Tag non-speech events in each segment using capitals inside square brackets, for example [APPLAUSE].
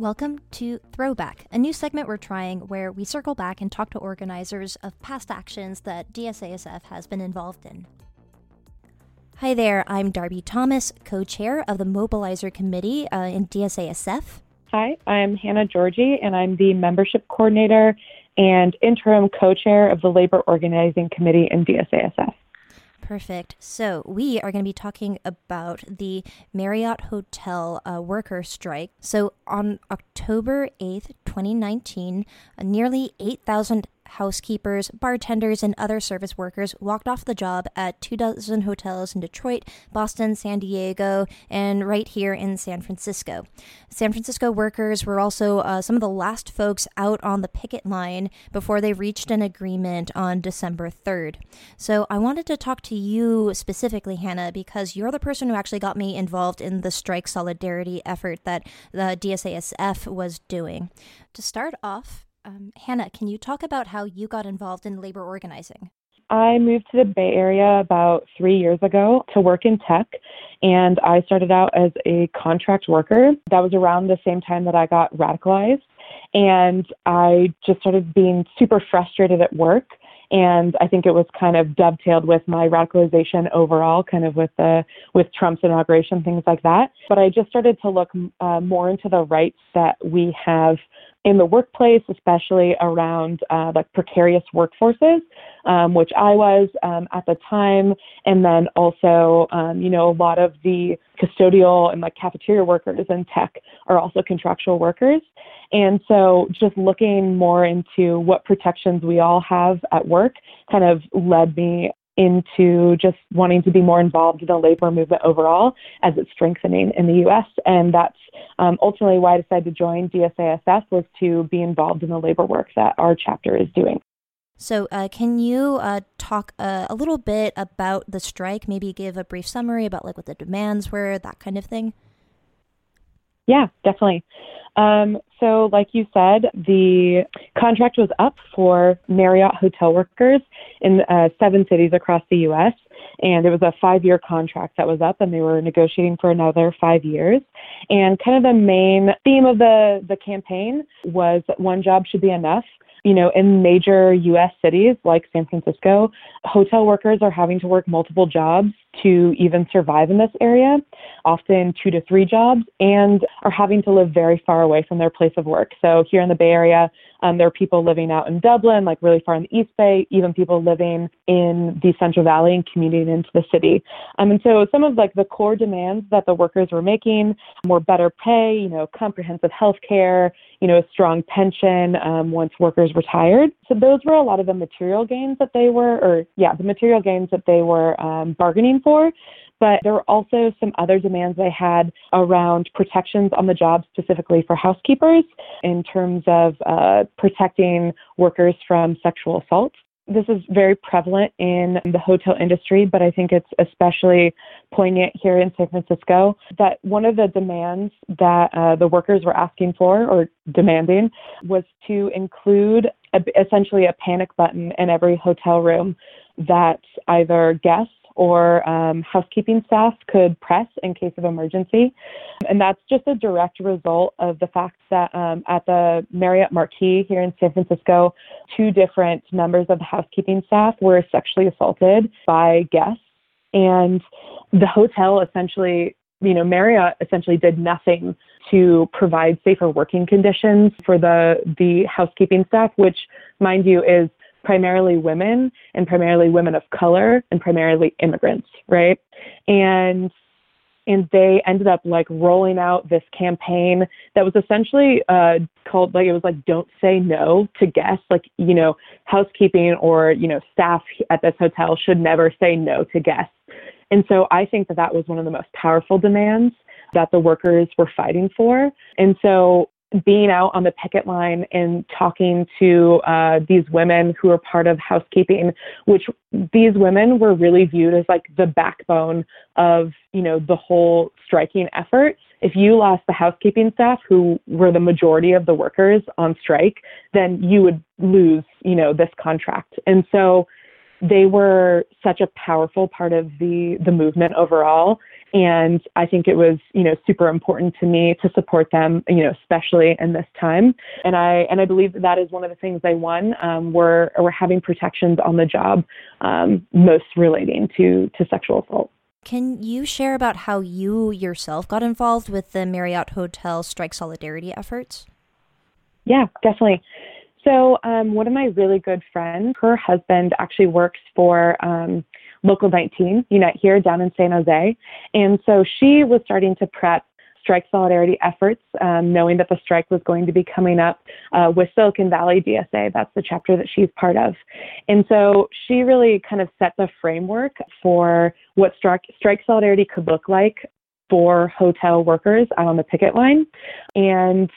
Welcome to Throwback, a new segment we're trying where we circle back and talk to organizers of past actions that DSASF has been involved in. Hi there, I'm Darby Thomas, co chair of the Mobilizer Committee uh, in DSASF. Hi, I'm Hannah Georgie, and I'm the membership coordinator and interim co chair of the Labor Organizing Committee in DSASF. Perfect. So, we are going to be talking about the Marriott Hotel uh, worker strike. So, on October 8th, 2019, uh, nearly 8,000 housekeepers, bartenders, and other service workers walked off the job at two dozen hotels in Detroit, Boston, San Diego, and right here in San Francisco. San Francisco workers were also uh, some of the last folks out on the picket line before they reached an agreement on December 3rd. So I wanted to talk to you specifically, Hannah, because you're the person who actually got me involved in the strike solidarity effort that the DSASF was doing. To start off, um, Hannah, can you talk about how you got involved in labor organizing? I moved to the Bay Area about three years ago to work in tech, and I started out as a contract worker. That was around the same time that I got radicalized, and I just started being super frustrated at work. And I think it was kind of dovetailed with my radicalization overall, kind of with the with Trump's inauguration, things like that. But I just started to look uh, more into the rights that we have in the workplace, especially around uh, like precarious workforces, um, which I was um, at the time, and then also, um, you know, a lot of the custodial and like cafeteria workers in tech are also contractual workers. And so, just looking more into what protections we all have at work kind of led me into just wanting to be more involved in the labor movement overall as it's strengthening in the U.S. And that's um, ultimately why I decided to join DSASF was to be involved in the labor work that our chapter is doing. So, uh, can you uh, talk uh, a little bit about the strike? Maybe give a brief summary about like what the demands were, that kind of thing. Yeah, definitely. Um, so, like you said, the contract was up for Marriott hotel workers in uh, seven cities across the U.S. And it was a five year contract that was up, and they were negotiating for another five years. And kind of the main theme of the, the campaign was that one job should be enough you know, in major US cities like San Francisco, hotel workers are having to work multiple jobs to even survive in this area, often two to three jobs, and are having to live very far away from their place of work. So here in the Bay Area, um, there are people living out in Dublin, like really far in the East Bay, even people living in the Central Valley and commuting into the city. Um, and so some of like the core demands that the workers were making were better pay, you know, comprehensive health care, you know, a strong pension um, once workers retired. So those were a lot of the material gains that they were, or yeah, the material gains that they were um, bargaining for. But there were also some other demands they had around protections on the job, specifically for housekeepers, in terms of uh, protecting workers from sexual assault. This is very prevalent in the hotel industry, but I think it's especially poignant here in San Francisco that one of the demands that uh, the workers were asking for or demanding was to include a, essentially a panic button in every hotel room that either guests or um, housekeeping staff could press in case of emergency. And that's just a direct result of the fact that um, at the Marriott Marquis here in San Francisco, two different members of the housekeeping staff were sexually assaulted by guests. And the hotel essentially, you know, Marriott essentially did nothing to provide safer working conditions for the the housekeeping staff, which, mind you, is primarily women and primarily women of color and primarily immigrants, right? And and they ended up like rolling out this campaign that was essentially uh, called like it was like don't say no to guests like you know housekeeping or you know staff at this hotel should never say no to guests and so i think that that was one of the most powerful demands that the workers were fighting for and so being out on the picket line and talking to uh, these women who are part of housekeeping, which these women were really viewed as like the backbone of, you know, the whole striking effort. If you lost the housekeeping staff, who were the majority of the workers on strike, then you would lose, you know, this contract. And so they were such a powerful part of the the movement overall and I think it was, you know, super important to me to support them, you know, especially in this time. And I and I believe that, that is one of the things they won. Um, we're we're having protections on the job, um, most relating to to sexual assault. Can you share about how you yourself got involved with the Marriott Hotel strike solidarity efforts? Yeah, definitely. So, um, one of my really good friends, her husband actually works for um, Local 19, Unite Here down in San Jose. And so she was starting to prep strike solidarity efforts, um, knowing that the strike was going to be coming up uh, with Silicon Valley DSA. That's the chapter that she's part of. And so she really kind of set the framework for what strike, strike solidarity could look like for hotel workers out on the picket line. And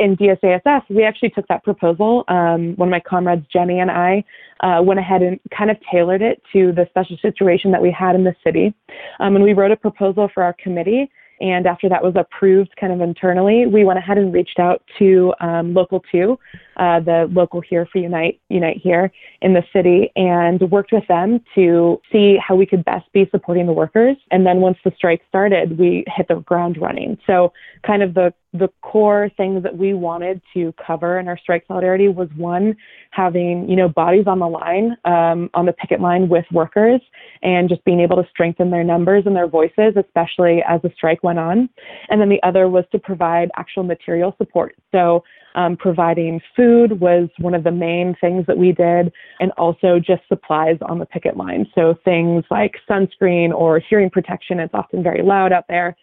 in DSASF, we actually took that proposal. Um, one of my comrades, Jenny, and I uh, went ahead and kind of tailored it to the special situation that we had in the city. Um, and we wrote a proposal for our committee and after that was approved kind of internally, we went ahead and reached out to um, Local 2, uh, the local here for Unite, Unite here in the city, and worked with them to see how we could best be supporting the workers. And then once the strike started, we hit the ground running. So kind of the the core things that we wanted to cover in our strike solidarity was one, having you know bodies on the line um, on the picket line with workers and just being able to strengthen their numbers and their voices especially as the strike went on and then the other was to provide actual material support so um, providing food was one of the main things that we did and also just supplies on the picket line so things like sunscreen or hearing protection it's often very loud out there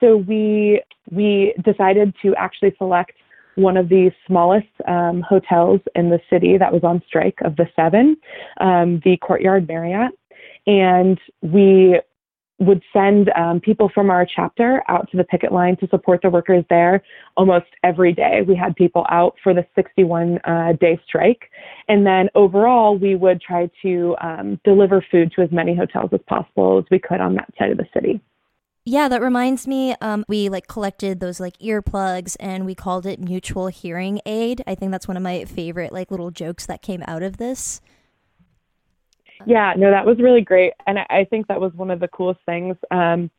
so we we decided to actually select one of the smallest um, hotels in the city that was on strike of the seven, um, the Courtyard Marriott. And we would send um, people from our chapter out to the picket line to support the workers there almost every day. We had people out for the 61 uh, day strike. And then overall, we would try to um, deliver food to as many hotels as possible as we could on that side of the city. Yeah, that reminds me. Um, we like collected those like earplugs and we called it mutual hearing aid. I think that's one of my favorite like little jokes that came out of this. Yeah, no, that was really great, and I think that was one of the coolest things. Um,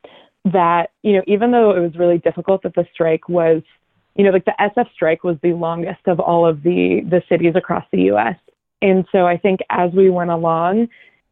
that you know, even though it was really difficult, that the strike was, you know, like the SF strike was the longest of all of the the cities across the U.S. And so I think as we went along,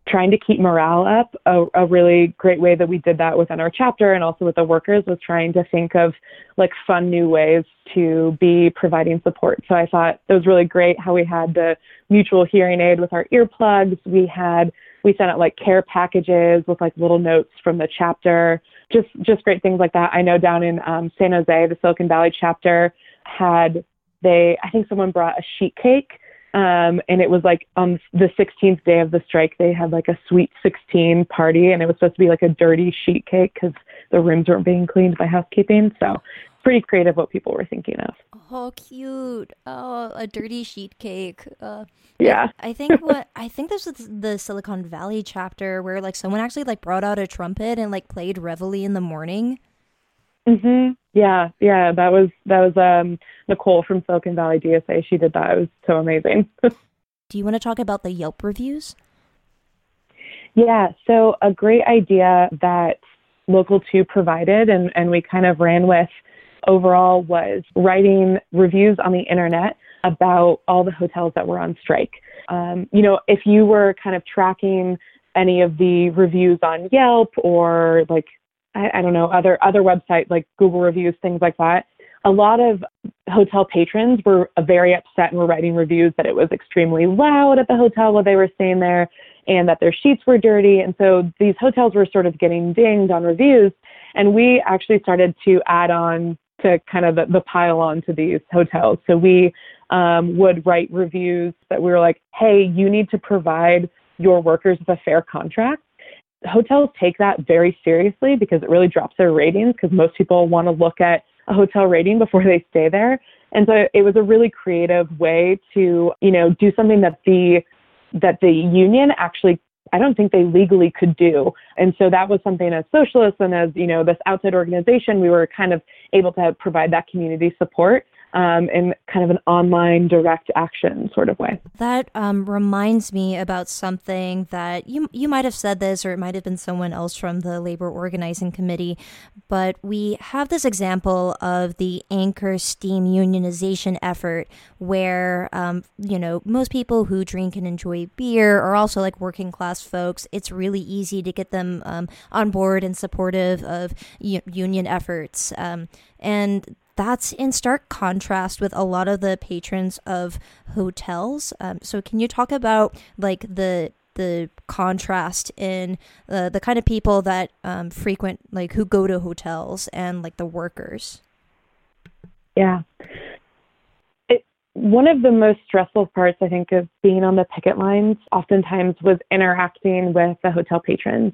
trying to keep morale up. A, a, really great way that we did that within our chapter and also with the workers was trying to think of like fun new ways to be providing support. So I thought it was really great how we had the mutual hearing aid with our earplugs. We had we sent out like care packages with like little notes from the chapter. Just just great things like that. I know down in um, San Jose, the Silicon Valley chapter had they I think someone brought a sheet cake um, and it was like on the 16th day of the strike, they had like a sweet 16 party, and it was supposed to be like a dirty sheet cake because the rooms weren't being cleaned by housekeeping. So pretty creative what people were thinking of. Oh, cute! Oh, a dirty sheet cake. Uh, yeah, I, I think what I think this was the Silicon Valley chapter where like someone actually like brought out a trumpet and like played reveille in the morning. Mhm. Yeah, yeah, that was that was um Nicole from Silicon Valley DSA. She did that. It was so amazing. [LAUGHS] Do you want to talk about the Yelp reviews? Yeah, so a great idea that Local 2 provided and, and we kind of ran with overall was writing reviews on the internet about all the hotels that were on strike. Um, you know, if you were kind of tracking any of the reviews on Yelp or like I, I don't know, other other websites like Google reviews, things like that. A lot of hotel patrons were very upset and were writing reviews that it was extremely loud at the hotel while they were staying there and that their sheets were dirty. And so these hotels were sort of getting dinged on reviews. And we actually started to add on to kind of the, the pile on to these hotels. So we um, would write reviews that we were like, hey, you need to provide your workers with a fair contract hotels take that very seriously because it really drops their ratings because most people want to look at a hotel rating before they stay there. And so it was a really creative way to, you know, do something that the that the union actually I don't think they legally could do. And so that was something as socialists and as, you know, this outside organization, we were kind of able to provide that community support um, in kind of an online direct action sort of way. That um, reminds me about something that you you might have said this, or it might have been someone else from the labor organizing committee. But we have this example of the anchor steam unionization effort, where um, you know most people who drink and enjoy beer are also like working class folks. It's really easy to get them um, on board and supportive of u- union efforts. Um, and that's in stark contrast with a lot of the patrons of hotels. Um, so, can you talk about like the the contrast in uh, the kind of people that um, frequent, like who go to hotels, and like the workers? Yeah. It, one of the most stressful parts, I think, of being on the picket lines oftentimes was interacting with the hotel patrons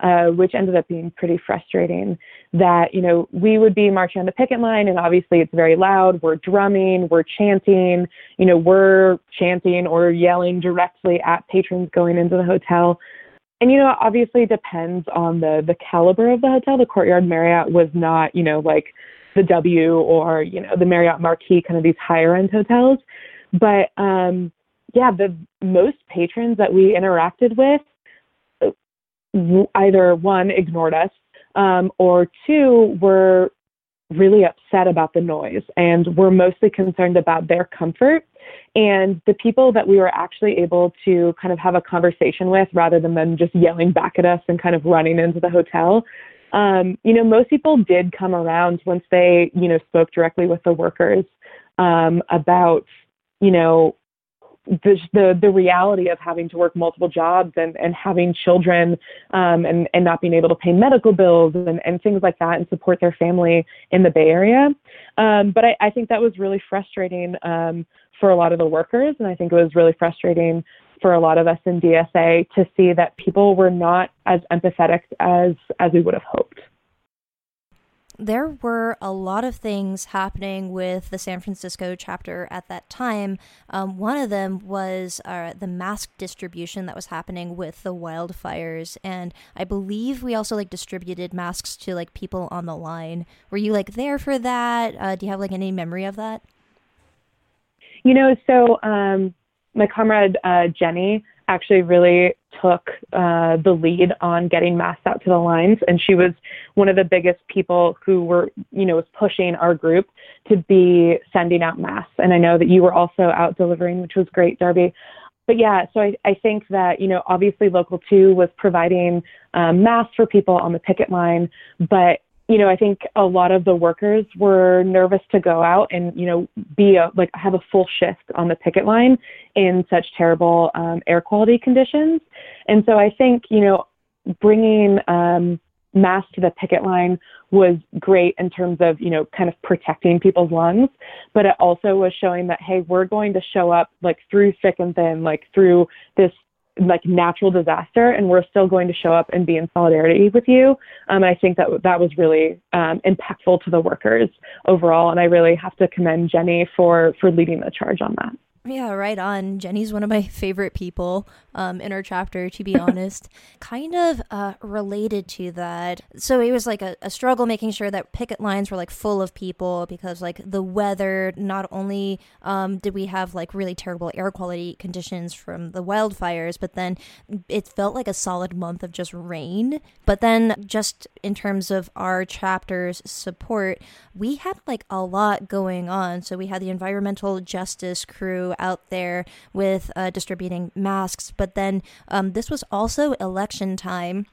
uh, which ended up being pretty frustrating. That, you know, we would be marching on the picket line, and obviously it's very loud. We're drumming, we're chanting, you know, we're chanting or yelling directly at patrons going into the hotel. And, you know, obviously depends on the, the caliber of the hotel. The Courtyard Marriott was not, you know, like the W or, you know, the Marriott Marquis, kind of these higher end hotels. But, um, yeah, the most patrons that we interacted with either one ignored us um, or two were really upset about the noise and were mostly concerned about their comfort and the people that we were actually able to kind of have a conversation with rather than them just yelling back at us and kind of running into the hotel. Um, you know most people did come around once they you know spoke directly with the workers um, about you know the, the the reality of having to work multiple jobs and and having children um, and and not being able to pay medical bills and and things like that and support their family in the Bay Area. Um, but I, I think that was really frustrating um, for a lot of the workers, and I think it was really frustrating for a lot of us in DSA to see that people were not as empathetic as as we would have hoped there were a lot of things happening with the San Francisco chapter at that time. Um, one of them was uh, the mask distribution that was happening with the wildfires, and I believe we also like distributed masks to like people on the line. Were you like there for that? Uh, do you have like any memory of that? You know, so um, my comrade uh, Jenny actually really took uh, the lead on getting masks out to the lines, and she was one of the biggest people who were, you know, was pushing our group to be sending out masks. And I know that you were also out delivering, which was great, Darby. But yeah, so I, I think that, you know, obviously Local 2 was providing um, masks for people on the picket line, but you know, I think a lot of the workers were nervous to go out and, you know, be a, like have a full shift on the picket line in such terrible um, air quality conditions. And so I think, you know, bringing um, masks to the picket line was great in terms of, you know, kind of protecting people's lungs, but it also was showing that, hey, we're going to show up like through thick and thin, like through this like natural disaster and we're still going to show up and be in solidarity with you. Um, I think that that was really um, impactful to the workers overall, and I really have to commend Jenny for for leading the charge on that. Yeah, right on. Jenny's one of my [LAUGHS] favorite people um, in our chapter, to be [LAUGHS] honest. kind of uh, related to that. So it was like a, a, struggle making sure that picket lines were like full of people because, like, the weather, not only um, did we have like really terrible air quality conditions from the wildfires, but then it felt like a solid month of just rain. But then, just in terms of our chapter's support, we had like a lot going on. So we had the environmental justice crew out there with uh, distributing masks. But then um, this was also election time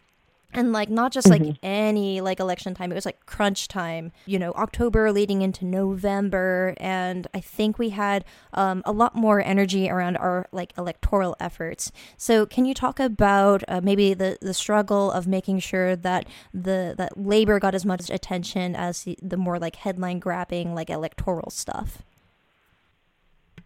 and like not just like mm-hmm. any like election time it was like crunch time you know october leading into november and i think we had um, a lot more energy around our like electoral efforts so can you talk about uh, maybe the the struggle of making sure that the that labor got as much attention as the, the more like headline grabbing like electoral stuff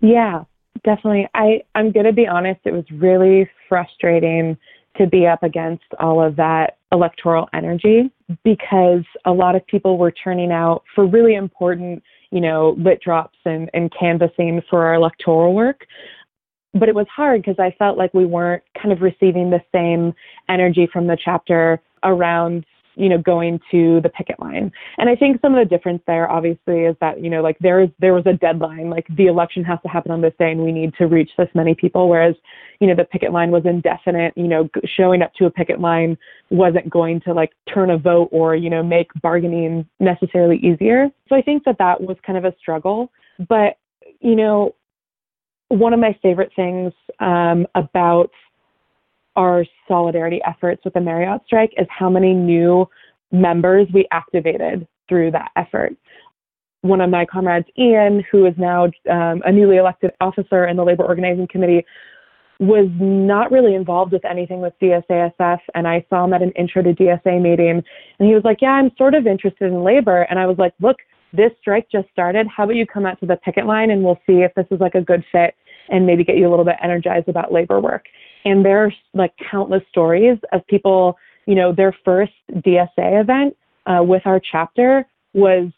yeah definitely. I, I'm going to be honest, it was really frustrating to be up against all of that electoral energy because a lot of people were turning out for really important, you know, lit drops and, and canvassing for our electoral work. But it was hard because I felt like we weren't kind of receiving the same energy from the chapter around you know, going to the picket line. And I think some of the difference there, obviously, is that, you know, like there is, there was a deadline, like the election has to happen on this day and we need to reach this many people. Whereas, you know, the picket line was indefinite, you know, showing up to a picket line wasn't going to like turn a vote or, you know, make bargaining necessarily easier. So I think that that was kind of a struggle. But, you know, one of my favorite things um, about our solidarity efforts with the Marriott strike is how many new members we activated through that effort. One of my comrades, Ian, who is now um, a newly elected officer in the labor organizing committee, was not really involved with anything with DSASF. And I saw him at an intro to DSA meeting, and he was like, Yeah, I'm sort of interested in labor. And I was like, Look, this strike just started. How about you come out to the picket line and we'll see if this is like a good fit and maybe get you a little bit energized about labor work. And there's like countless stories of people, you know, their first DSA event uh, with our chapter was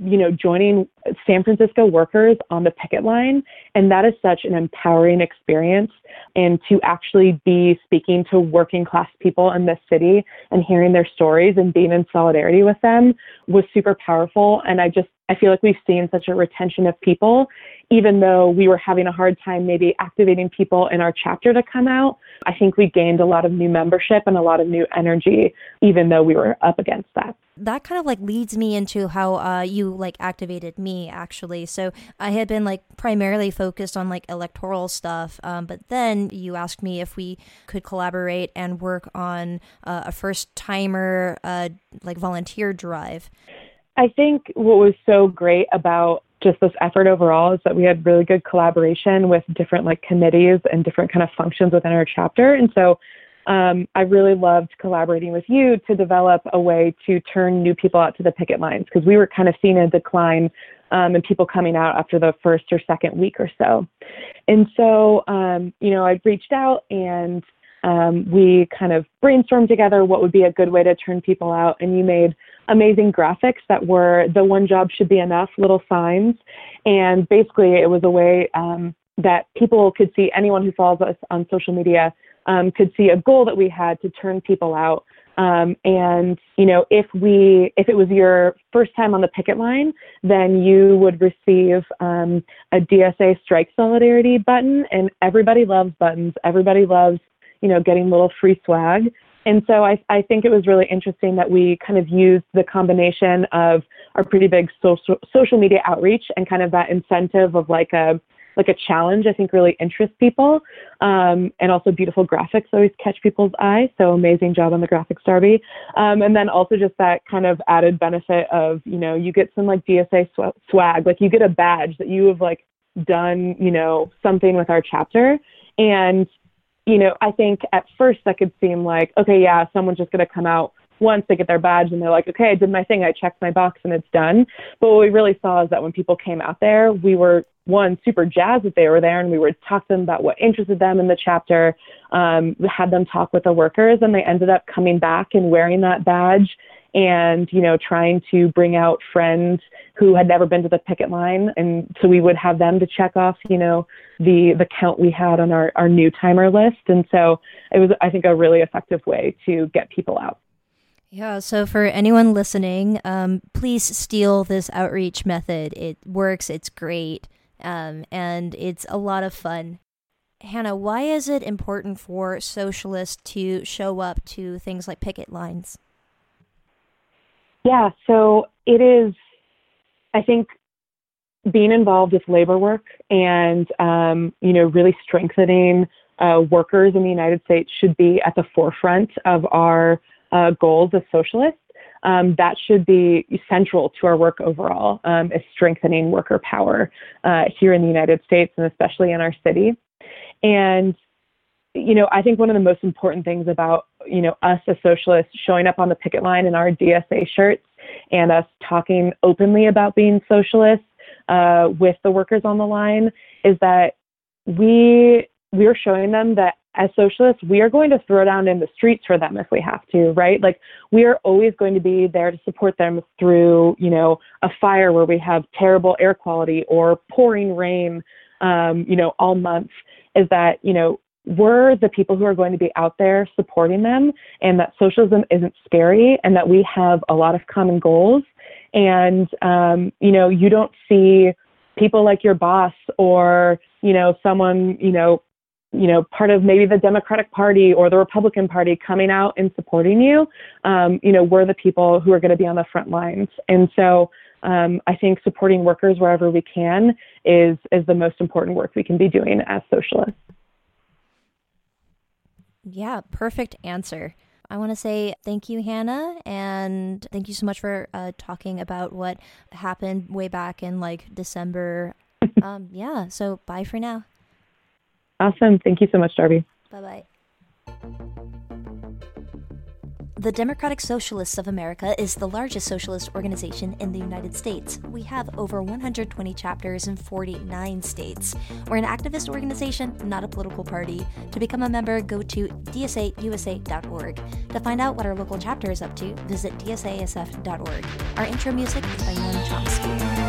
you know, joining San Francisco workers on the picket line. And that is such an empowering experience. And to actually be speaking to working class people in this city and hearing their stories and being in solidarity with them was super powerful. And I just, I feel like we've seen such a retention of people, even though we were having a hard time maybe activating people in our chapter to come out. I think we gained a lot of new membership and a lot of new energy, even though we were up against that. That kind of like leads me into how uh, you like activated me actually. So i had been like primarily focused on like electoral stuff um, but then you asked me if we could collaborate and work on uh, a first timer uh, like volunteer drive i think what was so great about just this effort overall is that we had really good collaboration with different like committees and different kind of functions within our chapter and so um, I really loved collaborating with you to develop a way to turn new people out to the picket lines because we were kind of seeing a decline um, in people coming out after the first or second week or so. And so, um, you know, I reached out and um, we kind of brainstormed together what would be a good way to turn people out. And you made amazing graphics that were the one job should be enough little signs. And basically, it was a way um, that people could see anyone who follows us on social media um, could see a goal that we had to turn people out. Um, and you know, if we if it was your first time on the picket line, then you would receive um, a DSA strike solidarity button. And everybody loves buttons. Everybody loves you know getting little free swag. And so I, I think it was really interesting that we kind of used the combination of our pretty big social social media outreach and kind of that incentive of like a like a challenge, I think really interests people. Um, and also beautiful graphics always catch people's eye. So amazing job on the graphics, Darby. Um, and then also just that kind of added benefit of, you know, you get some like DSA sw- swag, like you get a badge that you have like done, you know, something with our chapter. And, you know, I think at first that could seem like, okay, yeah, someone's just going to come out once they get their badge and they're like, okay, I did my thing, I checked my box and it's done. But what we really saw is that when people came out there, we were one super jazzed that they were there and we would talk to them about what interested them in the chapter um, had them talk with the workers and they ended up coming back and wearing that badge and you know trying to bring out friends who had never been to the picket line. And so we would have them to check off you know the the count we had on our our new timer list. And so it was i think a really effective way to get people out. Yeah, so for anyone listening, um, please steal this outreach method. It works, it's great, um, and it's a lot of fun. Hannah, why is it important for socialists to show up to things like picket lines? Yeah, so it is, I think, being involved with labor work and, um, you know, really strengthening uh, workers in the United States should be at the forefront of our uh, goals as socialists, um, that should be central to our work overall, um, is strengthening worker power uh, here in the United States and especially in our city. And you know, I think one of the most important things about you know us as socialists showing up on the picket line in our DSA shirts and us talking openly about being socialists uh, with the workers on the line is that we we are showing them that as socialists, we are going to throw down in the streets for them if we have to, right? Like we are always going to be there to support them through, you know, a fire where we have terrible air quality or pouring rain, um, you know, all month. Is that, you know, we're the people who are going to be out there supporting them, and that socialism isn't scary, and that we have a lot of common goals. And, um, you know, you don't see people like your boss or, you know, someone, you know, you know, part of maybe the Democratic Party or the Republican Party coming out and supporting you, um, you know, we're the people who are going to be on the front lines. And so um, I think supporting workers wherever we can is is the most important work we can be doing as socialists. Yeah, perfect answer. I want to say thank you, Hannah, and thank you so much for uh, talking about what happened way back in like December. [LAUGHS] um, yeah, so bye for now. Awesome. Thank you so much, Darby. Bye bye. The Democratic Socialists of America is the largest socialist organization in the United States. We have over 120 chapters in 49 states. We're an activist organization, not a political party. To become a member, go to dsausa.org. To find out what our local chapter is up to, visit dsasf.org. Our intro music is by Noam Chomsky.